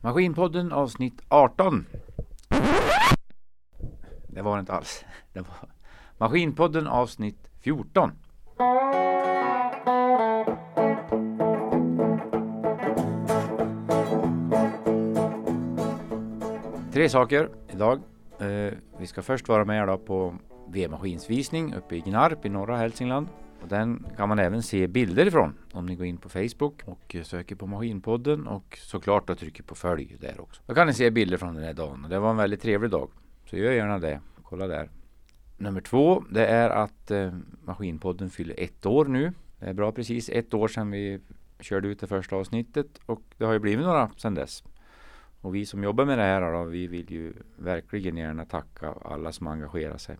Maskinpodden avsnitt 18. Det var det inte alls. Det var Maskinpodden avsnitt 14. Tre saker idag. Eh, vi ska först vara med på V-maskinsvisning uppe i Gnarp i norra Hälsingland. Och den kan man även se bilder ifrån om ni går in på Facebook och söker på Maskinpodden och såklart då trycker på följ där också. Då kan ni se bilder från den här dagen och det var en väldigt trevlig dag. Så gör gärna det. Kolla där. Nummer två, det är att eh, Maskinpodden fyller ett år nu. Det är bra precis ett år sedan vi körde ut det första avsnittet och det har ju blivit några sedan dess. Och vi som jobbar med det här då, vi vill ju verkligen gärna tacka alla som engagerar sig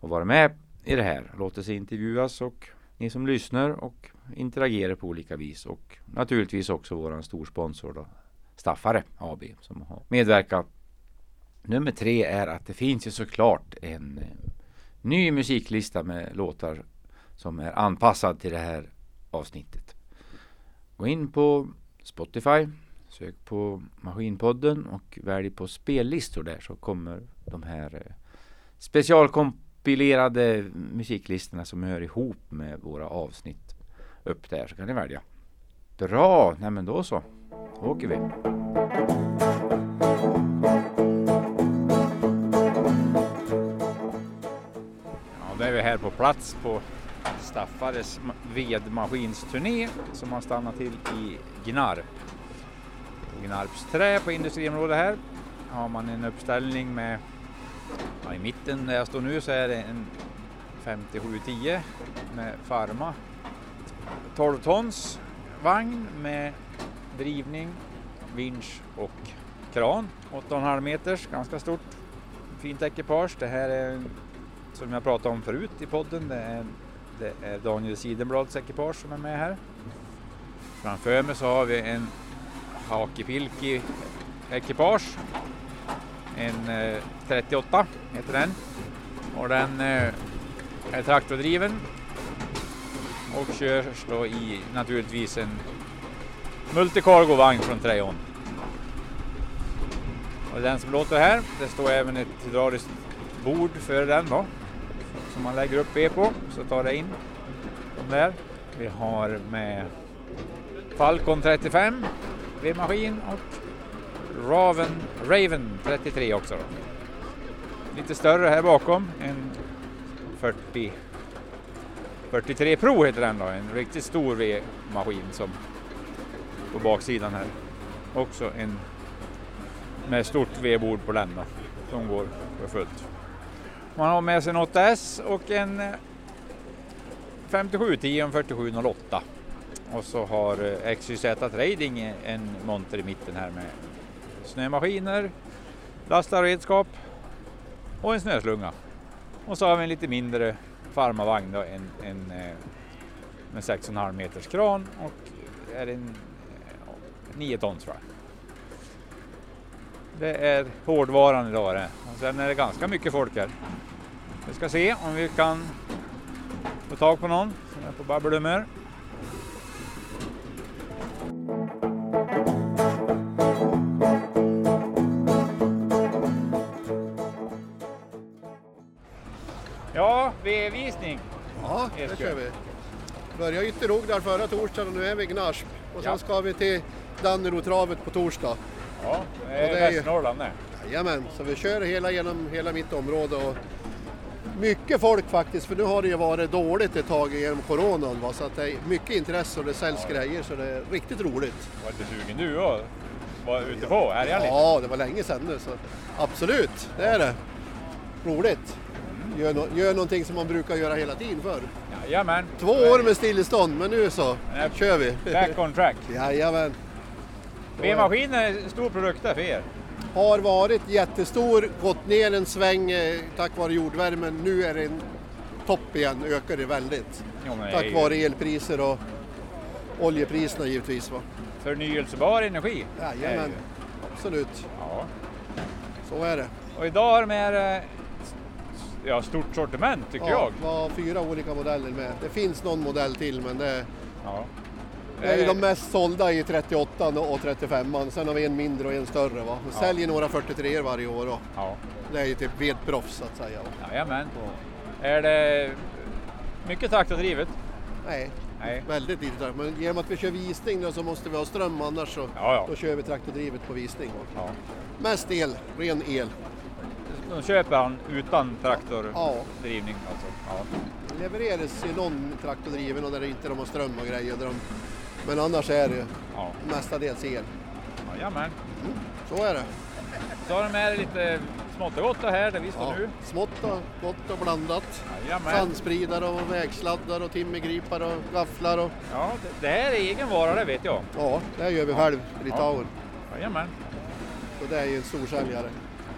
och vara med i det här. Låter sig intervjuas och ni som lyssnar och interagerar på olika vis och naturligtvis också våran storsponsor då, Staffare AB som har medverkat. Nummer tre är att det finns ju såklart en eh, ny musiklista med låtar som är anpassad till det här avsnittet. Gå in på Spotify, sök på Maskinpodden och välj på spellistor där så kommer de här eh, specialkomp kompilerade musiklistorna som hör ihop med våra avsnitt upp där så kan ni välja. Bra, nej men då så. Då åker vi. Ja, då är vi här på plats på Staffares vedmaskinsturné som har stannat till i Gnarp. På Gnarps trä på industriområdet här har man en uppställning med ja, i mitten där jag står nu så är det en 5710 med Farma 12 tons vagn med drivning, vinsch och kran. 8,5 meters, ganska stort fint ekipage. Det här är som jag pratade om förut i podden. Det är, det är Daniel Sidenblads ekipage som är med här. Framför mig så har vi en Hakepilki ekipage. En eh, 38 heter den. Och den eh, är traktordriven och körs då i naturligtvis en multicargo-vagn från Trejon. Och den som låter här, det står även ett hydrauliskt bord före den då. Som man lägger upp ved på, så tar det in de där. Vi har med Falcon 35 vedmaskin och Raven, Raven 33 också. Då. Lite större här bakom, en 40 43 Pro heter den då, en riktigt stor V-maskin som på baksidan här. Också en med stort V-bord på den då, som går för fullt. Man har med sig en 8S och en 5710 och en 4708. Och så har eh, XYZ Trading en monter i mitten här med snömaskiner, lastar redskap och en snöslunga. Och så har vi en lite mindre farmavagn då, en, en eh, med 6,5 meters kran och är en eh, 9 ton tror jag. Det är hårdvaran idag det. Och sen är det ganska mycket folk här. Vi ska se om vi kan få tag på någon som är på babbelhumör. Ja, V-visning. Ja, det kör vi. Började Ytterhogg där förra torsdagen och nu är vi i Gnarp. Och sen Ja. ska vi till Dannerotravet på torsdag. Ja, det är, Och det är Västernorrland det. Jajamän, så vi kör hela genom hela mitt område. Och mycket folk faktiskt, för nu har det ju varit dåligt ett tag genom coronan. Va? Så att det är mycket intresse och det säljs grejer så det är riktigt roligt. Var lite sugen du att vara ute på, härja lite? Ja, det var länge sedan nu så absolut, det är det. Roligt. Gör, no gör någonting som man brukar göra hela tiden förr. Jajamän. Två år med stillestånd, men nu så Nej. kör vi. Back on track. Jajamän. V-maskin är en stor produkt för er. Har varit jättestor, gått ner en sväng eh, tack vare jordvärmen. Nu är det en topp igen, ökar det väldigt. Jo, Tack ju vare elpriser och oljepriserna givetvis. Va? Förnyelsebar energi. Jajamän, absolut. Ja. Så är det. Och idag har de eh, ja, stort sortiment tycker Ja, jag. var fyra olika modeller med. Det finns någon modell till men det, Ja. Det är ju de mest sålda i 38 och 35 Sen har vi en mindre och en större. Va? Vi säljer några 43 varje år. Och Ja. det är ju typ vedproffs så att säga. Va? Jajamän. Är det mycket traktordrivet? Nej, Nej. väldigt lite trakt. Men genom att vi kör visning då, så måste vi ha ström annars så Ja, ja. då kör vi traktordrivet på visning. Ja. Mest el, ren el. De köper han utan traktordrivning Ja, alltså? Ja. det levereras i någon traktordriven och där inte de har ström och grejer. Där de... Men annars är det ja. mestadels el. Jajamän. Så är det. Så har de med dig lite smått och gott här där vi står Ja, nu. smått och gott och blandat. Jajamän. Sandspridare och vägsladdar och timmergripare och gafflar. Och... Ja, det, det här är egen vara det vet jag. Ja, det här gör vi själv Litauen. Jajamän. Så det är ju en storsäljare.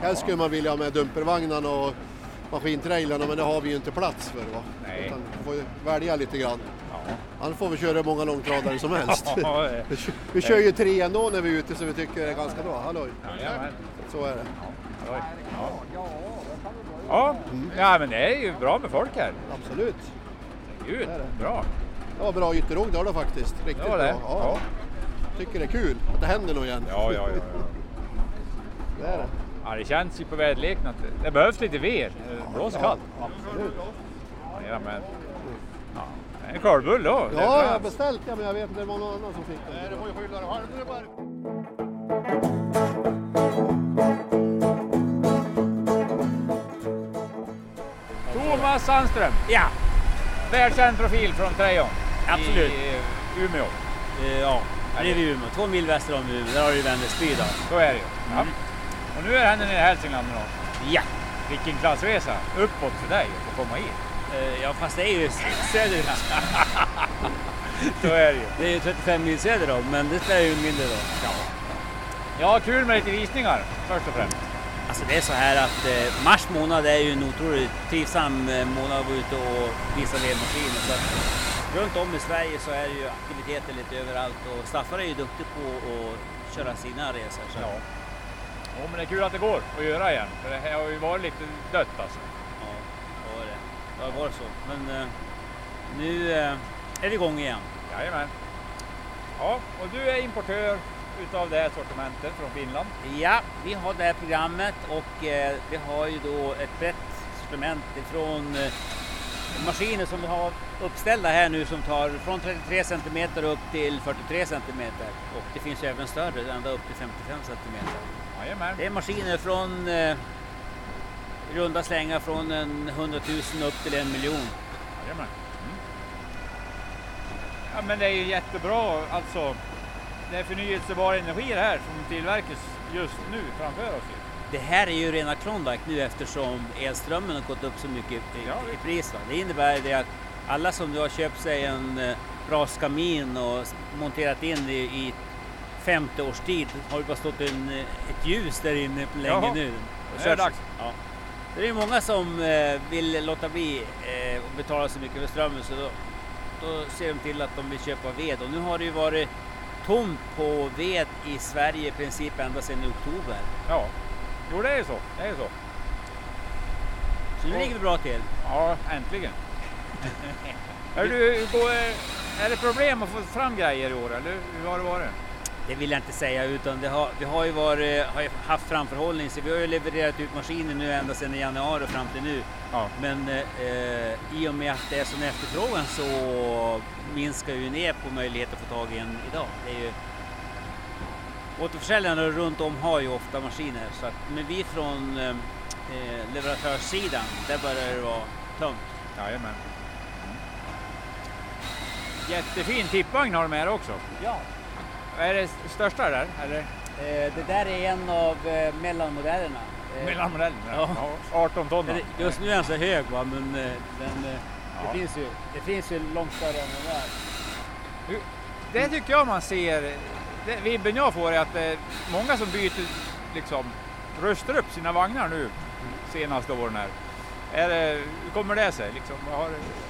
Helst skulle man vilja ha med dumpervagnarna och maskintrailarna men det har vi ju inte plats för. Va? Nej. Utan vi får ju välja lite grann. Ja. Annars får vi köra hur många långtradare som helst. Ja, Vi kö- vi kör ju tre ändå när vi är ute så vi tycker det är ganska bra. Halloj! Jajamän. Så är det. Ja. Ja. ja, men det är ju bra med folk här. Absolut. Gud, Det det. bra. Det var bra ytterrogg det var det faktiskt. Riktigt Det var det? bra. Ja. Tycker det är kul att det händer nog igen. Ja, ja, ja. ja. Det är det. Ja det känns ju på väderleken att det- det behövs lite ved. Det blåser kallt. Absolut. Jajamän. Ja. En korvbull då. Ja, jag har beställt ja, men jag vet inte, det var någon annan som fick den. Nej, det får ju skylla dig själv. Thomas Sandström. Ja, Välkänd profil från Trejon. Absolut. I eh, Umeå. eh, ja. Det är vid Umeå. Två mil väster om Umeå. Där har du Vänersby då. Så är det ju. Ja. Mm. Och nu är han nere i Hälsingland då. Ja. Vilken klassresa. Uppåt för dig att komma hit. Eh, ja, fast det är ju söderut. Så är det ju. Det är ju 35 mil söder om, men det spelar ju mindre då. Ja, kul med lite visningar först och främst. Alltså det är så här att eh, mars månad är ju en otroligt trivsam eh, månad att vara ute och visa vedmaskiner. Så att runt om i Sverige så är det ju aktiviteter lite överallt och Staffan är ju duktig på att köra sina resor. Så. Ja. Jo, men det är kul att det går att göra igen. För det här har ju varit lite dött alltså. Ja, det var det. Det har varit så. Men eh, nu eh, är vi igång igen. Jajamän. Ja, och du är importör utav det här sortimentet från Finland. Ja, vi har det här programmet och eh, vi har ju då ett brett sortiment ifrån eh, maskiner som vi har uppställda här nu som tar från 33 cm upp till 43 cm och det finns ju även större, ända upp till 55 cm. Jajamän. Det är maskiner från eh, runda slängar från en 100 000 upp till en miljon. Jajamän. Mm. Ja, men det är ju jättebra alltså. Det är förnyelsebar energi det här som tillverkas just nu framför oss. Det här är ju rena Klondike nu eftersom elströmmen har gått upp så mycket i, Ja, i pris. Va? Det innebär det att alla som nu har köpt sig en eh, braskamin och monterat in i, i 50 års tid har ju bara stått en, eh, ett ljus där inne länge Jaha, nu. det är dags. Ja. Det är många som eh, vill låta bli eh, och betala så mycket för strömmen så då, då ser de till att de vill köpa ved och nu har det ju varit tomt på ved i Sverige i princip ända sedan i oktober. Ja, jo det är ju så. Det är ju så. Så nu ligger vi bra till. Ja, äntligen. är, du, går, är det problem att få fram grejer i år eller hur har det varit? Det vill jag inte säga utan det har, vi har ju, varit, har ju haft framförhållning så vi har ju levererat ut maskiner nu ända sedan i januari fram till nu. Ja. Men eh, i och med att det är sån efterfrågan så minskar ju ner på möjlighet att få tag i en idag. Det är ju, återförsäljarna runt om har ju ofta maskiner så att, men vi från eh, eh, leverantörssidan, där börjar det vara tömt. Jajamän. Jättefin tippvagn har de här också. Ja. Är det största där? Eller? Eh, det där är en av eh, mellanmodellerna. Eh, Mellanmodellen? ja. Ja. 18 ton. Just nu är den så hög va, men den, Ja. det, finns ju, det finns ju långt större än den där. Det tycker jag man ser, det vibben jag får är att det är många som byter, liksom, rustar upp sina vagnar nu senaste åren här. Är det, hur kommer det sig? Liksom, har,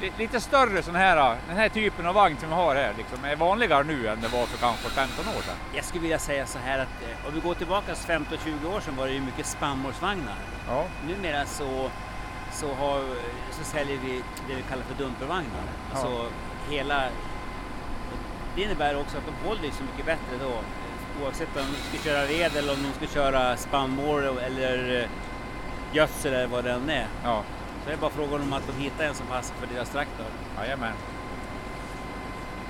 li- lite större sån här, den här typen av vagn som vi har här liksom, är vanligare nu än det var för kanske 15 år sedan. Jag skulle vilja säga så här att eh, om vi går tillbaka 15-20 år sedan var det ju mycket spannmålsvagnar. Ja, Numera så, så, har, så säljer vi det vi kallar för dumpervagnar. Alltså hela det innebär också att de håller så mycket bättre då. Oavsett om de ska köra ved eller om de ska köra spannmål eller gödsel eller vad det än är. Ja, Så det är bara frågan om att de hittar en som passar för deras traktor. jajamän.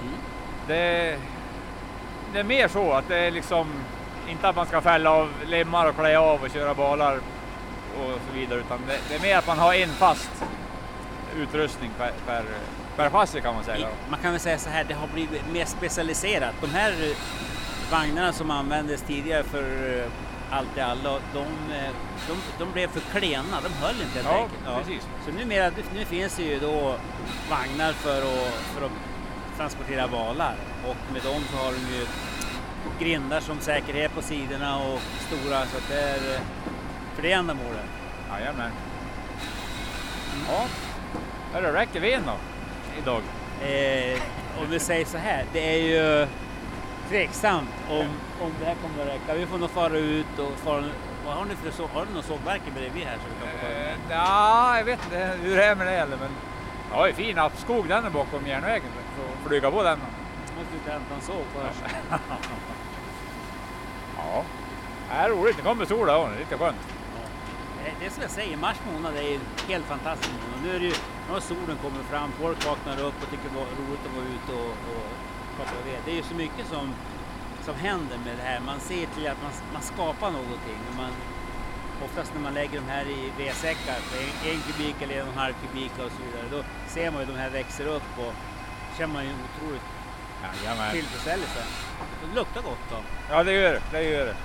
Mm. Det, det är mer så att det är liksom inte att man ska fälla av lemmar och klä av och köra balar och så vidare utan det, det är mer att man har en fast utrustning per, per, per chassi kan man säga. Man kan väl säga så här, det har blivit mer specialiserat. De här vagnarna som användes tidigare för eh, allt i allo, de, eh, de, de blev för klena, de höll inte helt Ja, enkelt. precis. Så numera, nu finns det ju då vagnar för att, för att transportera valar och med dem så har de ju grindar som säkerhet på sidorna och stora så att det är eh, för det ändamålet. Jajamän. Ja, Hörru, räcker vi in då idag? Eh, om vi säger så här, det är ju tveksamt om, om det här kommer att räcka. Vi får nog fara ut och fara, vad har ni för så, har du någon sågverk bredvid här? Så vi kan få Eh, ja, jag vet inte hur det är med det heller men jag har ju fin appskog den är bakom järnvägen får flyga på den. måste inte hämta en såg först. Ja, det är roligt. Det kommer sol det är lite skönt. Det, det är som jag säger, mars månad är ju helt fantastisk månad. Nu är det ju, nu har solen kommit fram, folk vaknar upp och tycker det är roligt att vara ute och, och plocka ved. Det är ju så mycket som, som händer med det här. Man ser till att man, man skapar någonting. Man, oftast när man lägger de här i vedsäckar, på en, en kubik eller en och en halv kubik och så vidare, då ser man ju de här växer upp och känner man ju en otrolig Jajamän. tillfredsställelse. Det luktar gott då. Ja, det gör det. det, gör det.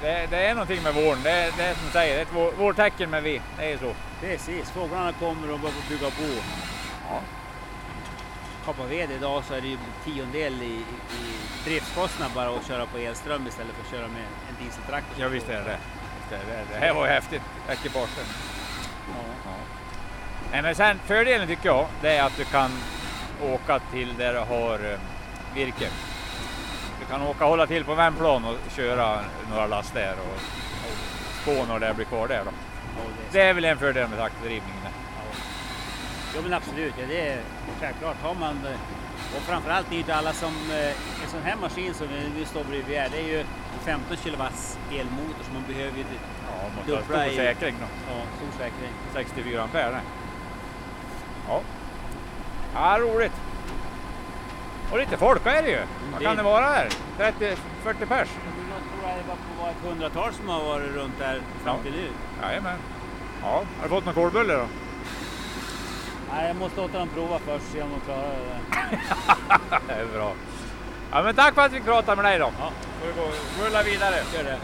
Det, det är någonting med våren. Det, det är som du säger, det är ett vår, vårtecken med vi. Det är ju så. Precis, fåglarna kommer och börjar bygga bo. Ja. Kapa ved idag så är det ju tiondel i, i, driftskostnad bara att köra på elström istället för att köra med en dieseltraktor. Ja, visst är det visst är det. Det här var ju häftigt, ekipagen. Ja. Nej, men sen fördelen tycker jag, det är att du kan åka till där du har eh, virke. Du kan åka och hålla till på Värmplan och köra några last där och, och spå när det blir kvar där då. Ja, det är Det är väl en fördel med traktordrivningen. Ja. Jo men absolut, ja, det är självklart. Har man, eh, och framförallt är det inte alla som, eh, en sån här maskin som vi vi står bredvid här, det är ju en 15 kilowatts elmotor som man behöver ju, Ja, man måste ha stor säkring då. ja, stor säkring. 64 ampere. nej. Ja. ja, roligt. Och lite folk är det ju. Vad Det- kan det vara här? 30-40 pers? Jag tror att det var ett hundratal som har varit runt där fram till nu. Jajamän. Ja, har du fått någon kolbulle då? Nej, jag måste låta dem prova först, se om de klarar det. Det är bra. Ja, men tack för att vi fick prata med dig då. Ja. Får vi gå rulla vidare. Gör det.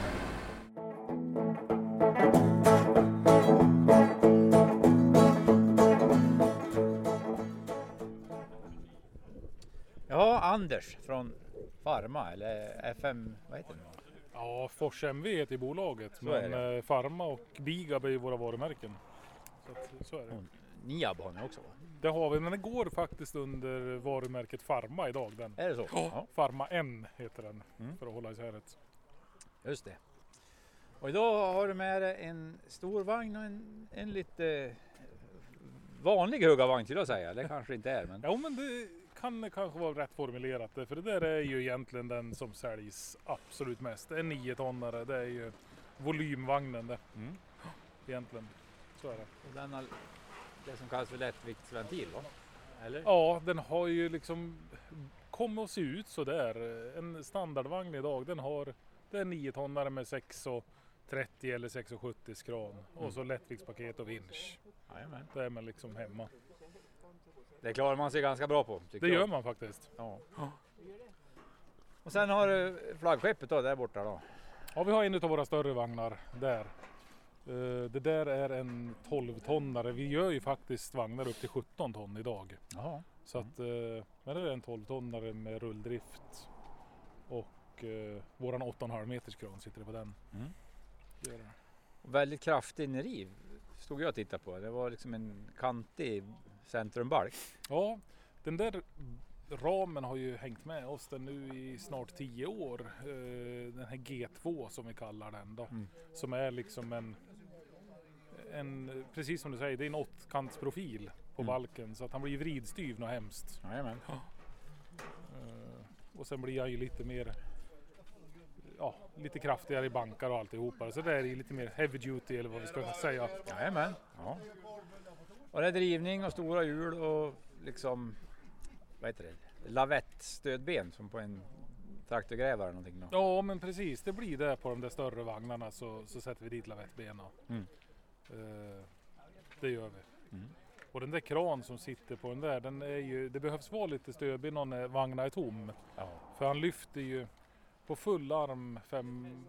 Ja, Anders från Farma eller FM, vad heter det? Ja, Fors MV heter bolaget. Så men eh, Pharma och Bigab är ju våra varumärken. Så, att, så är det. Mm. Niab har ni också va? Det har vi, men den går faktiskt under varumärket Pharma idag. Den. Är det så? Ja. Pharma N heter den Mm. för att hålla isär det. Just det. Och idag har du med dig en stor vagn och en, en lite vanlig huggarvagn till att säga. Det kanske inte är men Ja, men det kan kanske vara rätt formulerat. För det där är ju egentligen den som säljs absolut mest. En 9 tonnare det är ju volymvagnen det. Mm. Egentligen. Så är det. Och den har det som kallas för lättviktsventil va? Eller? Ja, den har ju liksom kommit att se ut så där. En standardvagn idag, den har det är 9 tonnare med 6,30 eller 6,70 skran Mm. och så lättviktspaket och vinsch. Jajamän. Då är man liksom hemma. Det klarar man sig ganska bra på. Tycker Det jag. gör man faktiskt. Ja. Och sen har du flaggskeppet då där borta då. Ja, vi har en av våra större vagnar där. Eh, Det där är en 12-tonnare. Vi gör ju faktiskt vagnar upp till 17 ton idag. Jaha. Så att, eh, men det är en 12-tonnare med rulldrift. Och eh, våran 8,5 meters kran sitter det på den. Mm. Det. Och väldigt kraftig ineriv stod jag och tittade på. Det var liksom en kantig centrumbalk. Ja, den där ramen har ju hängt med oss den nu i snart 10 år. Den här G2 som vi kallar den då. Mm. Som är liksom en, en, precis som du säger, det är en åttkantsprofil på Mm. balken. Så att han blir vridstyv något hemskt. Jajamän. Eh, och sen blir han ju lite mer ja, lite kraftigare i bankar och alltihopa. Så det är lite mer heavy duty eller vad vi ska säga. Jajamän. Ja. Och det är drivning och stora hjul och liksom vad heter det? Lavettstödben som på en traktorgrävare eller någonting. Då. Ja men precis, det blir det på de där större vagnarna så, så sätter vi dit lavettbenen. Mm. Eh, det gör vi. Mm. Och den där kran som sitter på den där, den är ju, det behövs vara lite stödben när vagnen är tom. Ja. För han lyfter ju på full arm fem,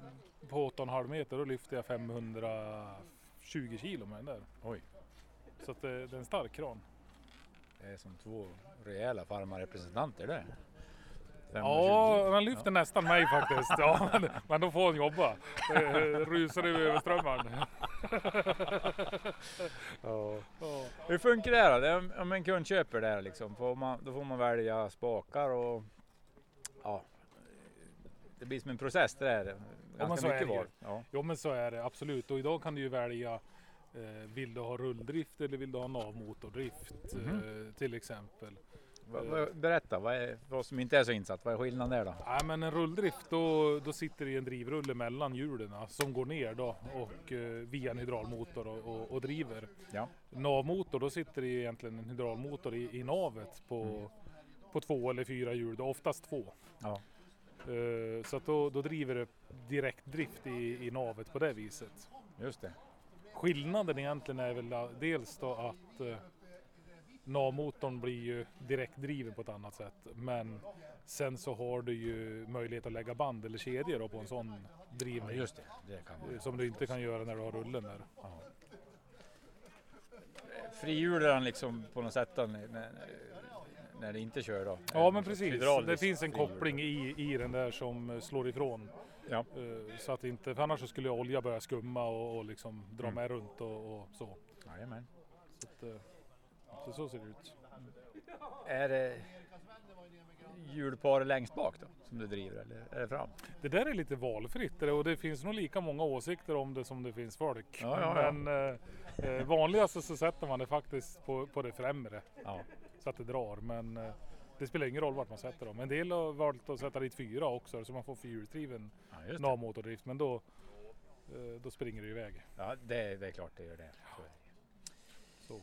på 8,5 meter, då lyfter jag 520 kilo med den där. Oj. Så att det, det är en stark kran. Det är som två rejäla farmarrepresentanter där. 520. Ja, han lyfter nästan mig faktiskt. Ja, men, men då får han jobba. Det rusar över strömmen. Ja. Ja. Hur funkar det då? Det är- Om en kund köper det här liksom, får man, då får man välja spakar och ja, det blir som en process det där. men Ganska så är mycket val. Ja. Jo men så är det absolut. Och idag kan du ju välja eh, vill du ha rulldrift eller vill du ha navmotordrift Mhm. eh, till exempel. Berätta, vad är, för oss som inte är så insatt, vad är skillnaden där då? Nej men en rulldrift då, då sitter det i en drivrulle mellan hjulen som går ner då och eh, via en hydraulmotor och, och, och driver. Ja. Navmotor då sitter det egentligen en hydraulmotor i, i navet på, Mm. på två eller fyra hjul, då, oftast två. Ja. Eh, så att då, då driver det direktdrift i, i navet på det viset. Just det. Skillnaden egentligen är väl da- dels då att eh, navmotorn blir ju direktdriven på ett annat sätt. Men sen så har du ju möjlighet att lägga band eller kedjor på en sån Ja, drivning. just det. det kan man. Som du inte kan göra när du har rullen där. Frihjular han liksom på något sätt då, när, när, det inte kör då? Ja men precis, det finns en koppling i, i den där som eh, slår ifrån. Ja. Eh, Så att inte, för annars så skulle olja börja skumma och, och liksom dra Mm. med runt och, och så. Jajamän. Så, att, eh, så så ser det ut. Är det hjulpar längst bak då som du driver eller är det fram? Det där är lite valfritt och det finns nog lika många åsikter om det som det finns folk. Ja, ja, ja. Men eh, eh, vanligast så sätter man det faktiskt på, på det främre så att det drar. Men eh, det spelar ingen roll vart man sätter dem. En del har valt att sätta dit fyra också så man får fyrhjulsdriven ja navmotordrift. Men då, eh, då springer det iväg. Ja det, det är klart det gör det. Så är det. Så.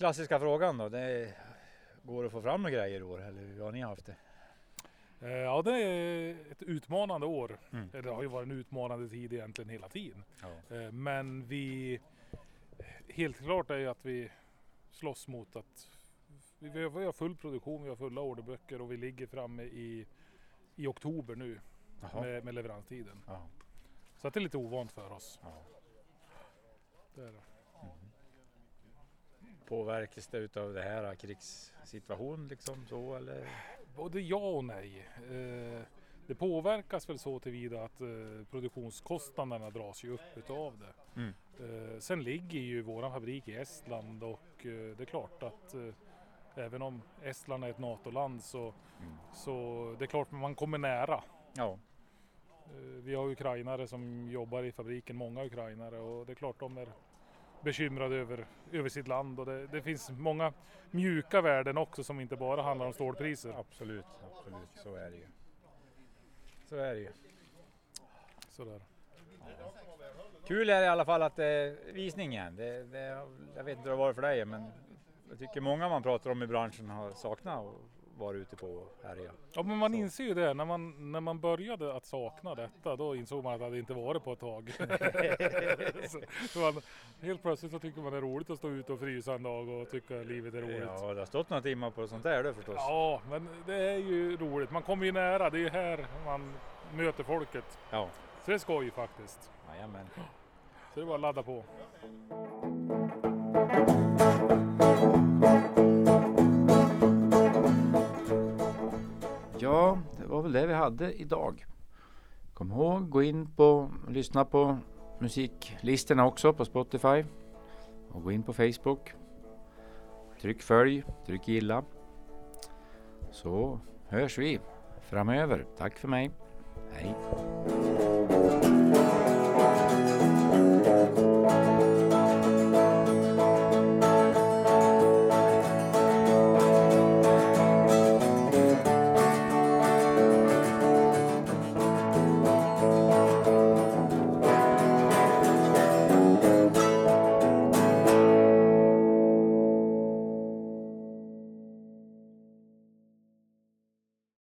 Klassiska frågan då. Det går att få fram några grejer i år eller hur har ni haft det? Eh, Ja det är ett utmanande år. Mm. Det har ju varit en utmanande tid egentligen hela tiden. Ja. Eh, Men vi, helt klart är ju att vi slåss mot att vi har full produktion, vi har fulla orderböcker och vi ligger framme i, i oktober nu med, med leveranstiden. Ja. Så det är lite ovant för oss. Det är det. Påverkas det utav det här krigssituation liksom så eller? Både ja och nej. Eh, Det påverkas väl så tillvida att eh, produktionskostnaderna dras ju upp utav det. Mm. Eh, Sen ligger ju våran fabrik i Estland och det är klart att även om Estland är ett NATO-land så, Mm. så det är klart man kommer nära. Ja. Vi har ukrainare som jobbar i fabriken, många ukrainare och det är klart de är bekymrade över, över sitt land och det, det finns många mjuka värden också som inte bara handlar om stålpriser. Absolut, absolut. Så är det ju. Så är det ju. Sådär. Kul är det i alla fall att det är visning igen. Det, det, jag vet inte hur det var för dig men jag tycker många man pratar om i branschen har saknat att vara ute på och härja. Ja men man Så. inser ju det, när man, när man började att sakna detta då insåg man att det inte varit på ett tag. så, man, helt plötsligt så tycker man det är roligt att stå ute och frysa en dag och tycka livet är roligt. Ja, det har stått några timmar på sånt där du förstås. Ja, men det är ju roligt. Man kommer ju nära. Det är ju här man möter folket. Ja. Så det är skoj faktiskt. Jajamän. Så det är bara att ladda på. Ja, det var väl det vi hade idag. Kom ihåg, gå in på och lyssna på musiklistorna också på Spotify. Och gå in på Facebook. Tryck följ, tryck gilla. Så hörs vi framöver. Tack för mig. Hej.